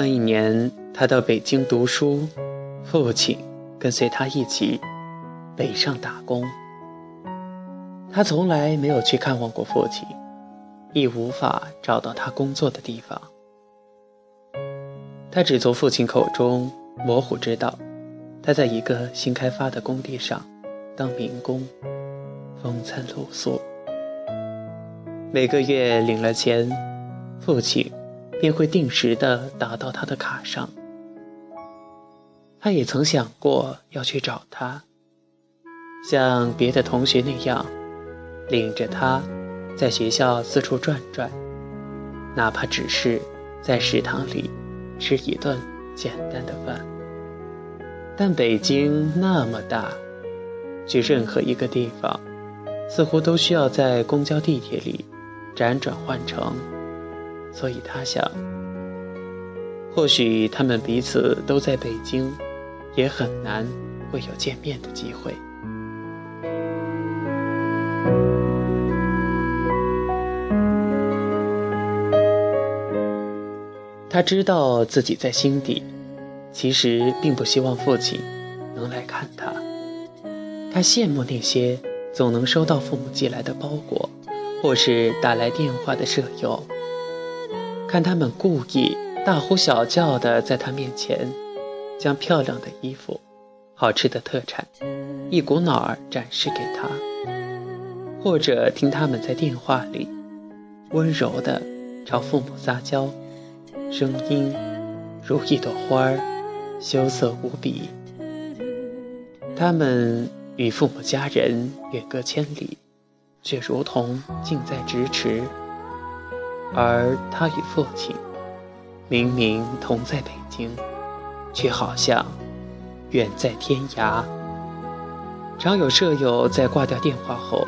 那一年，他到北京读书，父亲跟随他一起北上打工。他从来没有去看望过父亲，亦无法找到他工作的地方。他只从父亲口中模糊知道，他在一个新开发的工地上当民工，风餐露宿，每个月领了钱，父亲。便会定时的打到他的卡上。他也曾想过要去找他，像别的同学那样，领着他在学校四处转转，哪怕只是在食堂里吃一顿简单的饭。但北京那么大，去任何一个地方，似乎都需要在公交、地铁里辗转换乘。所以他想，或许他们彼此都在北京，也很难会有见面的机会。他知道自己在心底，其实并不希望父亲能来看他。他羡慕那些总能收到父母寄来的包裹，或是打来电话的舍友。看他们故意大呼小叫的在他面前，将漂亮的衣服、好吃的特产一股脑儿展示给他，或者听他们在电话里温柔的朝父母撒娇，声音如一朵花儿，羞涩无比。他们与父母家人远隔千里，却如同近在咫尺。而他与父亲明明同在北京，却好像远在天涯。常有舍友在挂掉电话后，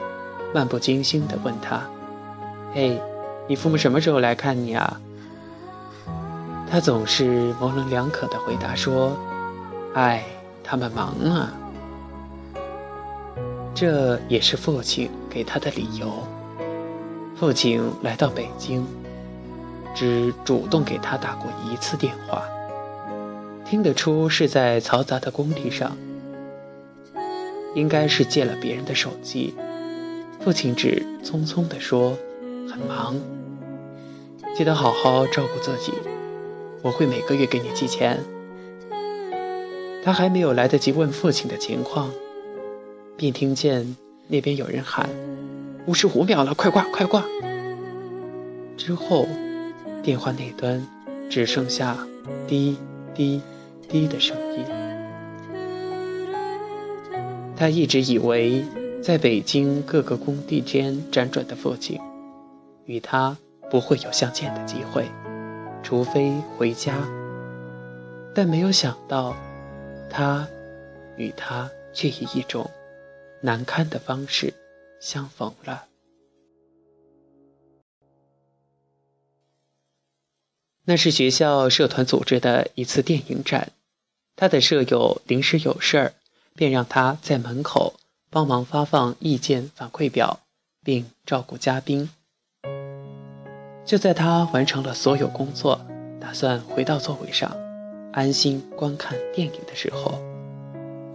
漫不经心地问他：“嘿，你父母什么时候来看你啊？”他总是模棱两可地回答说：“哎，他们忙啊。”这也是父亲给他的理由。父亲来到北京，只主动给他打过一次电话，听得出是在嘈杂的工地上，应该是借了别人的手机。父亲只匆匆地说：“很忙，记得好好照顾自己，我会每个月给你寄钱。”他还没有来得及问父亲的情况，便听见那边有人喊。五十五秒了，快挂，快挂！之后，电话那端只剩下滴滴滴的声音。他一直以为，在北京各个工地间辗转的父亲，与他不会有相见的机会，除非回家。但没有想到，他与他却以一种难堪的方式。相逢了。那是学校社团组织的一次电影展，他的舍友临时有事儿，便让他在门口帮忙发放意见反馈表，并照顾嘉宾。就在他完成了所有工作，打算回到座位上安心观看电影的时候，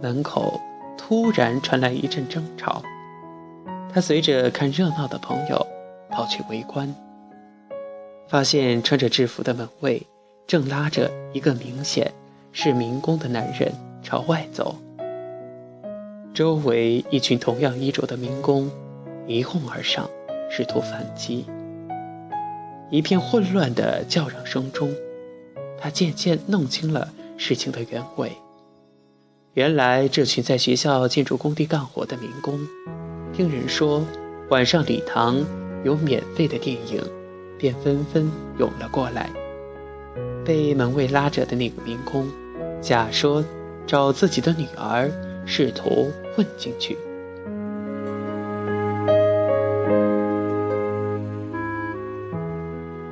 门口突然传来一阵争吵。他随着看热闹的朋友跑去围观，发现穿着制服的门卫正拉着一个明显是民工的男人朝外走，周围一群同样衣着的民工一哄而上，试图反击。一片混乱的叫嚷声中，他渐渐弄清了事情的原委。原来，这群在学校建筑工地干活的民工。听人说晚上礼堂有免费的电影，便纷纷涌了过来。被门卫拉着的那个民工，假说找自己的女儿，试图混进去。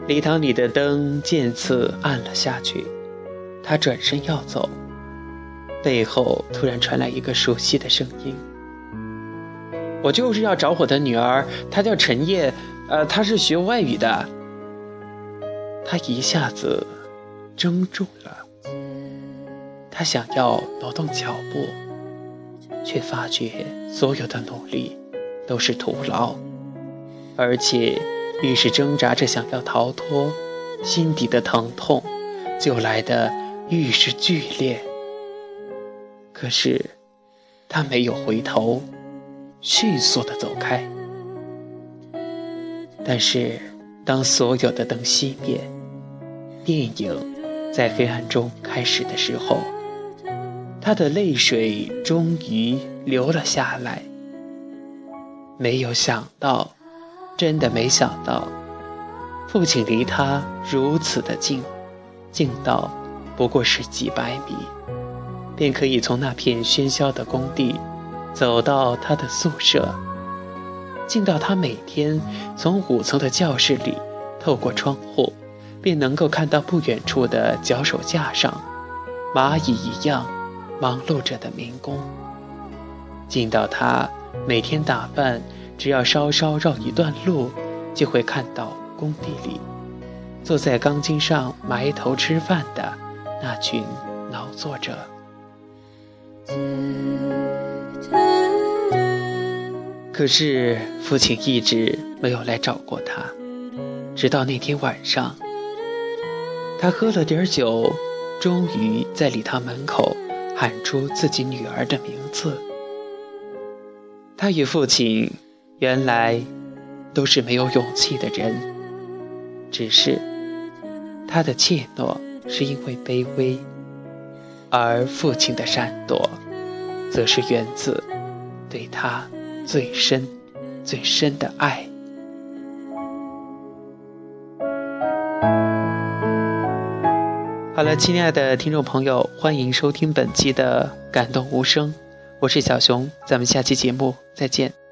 礼堂里的灯渐次暗了下去，他转身要走，背后突然传来一个熟悉的声音。我就是要找我的女儿，她叫陈烨，呃，她是学外语的。他一下子怔住了。他想要挪动脚步，却发觉所有的努力都是徒劳，而且越是挣扎着想要逃脱，心底的疼痛就来得愈是剧烈。可是他没有回头，迅速地走开。但是当所有的灯熄灭，电影在黑暗中开始的时候。他的泪水终于流了下来。没有想到，真的没想到，父亲离他如此的近，近到不过是几百米，便可以从那片喧嚣的工地走到他的宿舍，近到他每天从五层的教室里透过窗户，便能够看到不远处的脚手架上，蚂蚁一样。忙碌着的民工，近到他每天打饭，只要稍稍绕一段路，就会看到工地里坐在钢筋上埋头吃饭的那群劳作者。可是父亲一直没有来找过他，直到那天晚上，他喝了点酒，终于在礼堂门口。喊出自己女儿的名字。他与父亲原来都是没有勇气的人，只是他的怯懦是因为卑微，而父亲的闪躲，则是源自对他最深、最深的爱。好了，亲爱的听众朋友，欢迎收听本期的感动无声，我是小熊，咱们下期节目再见。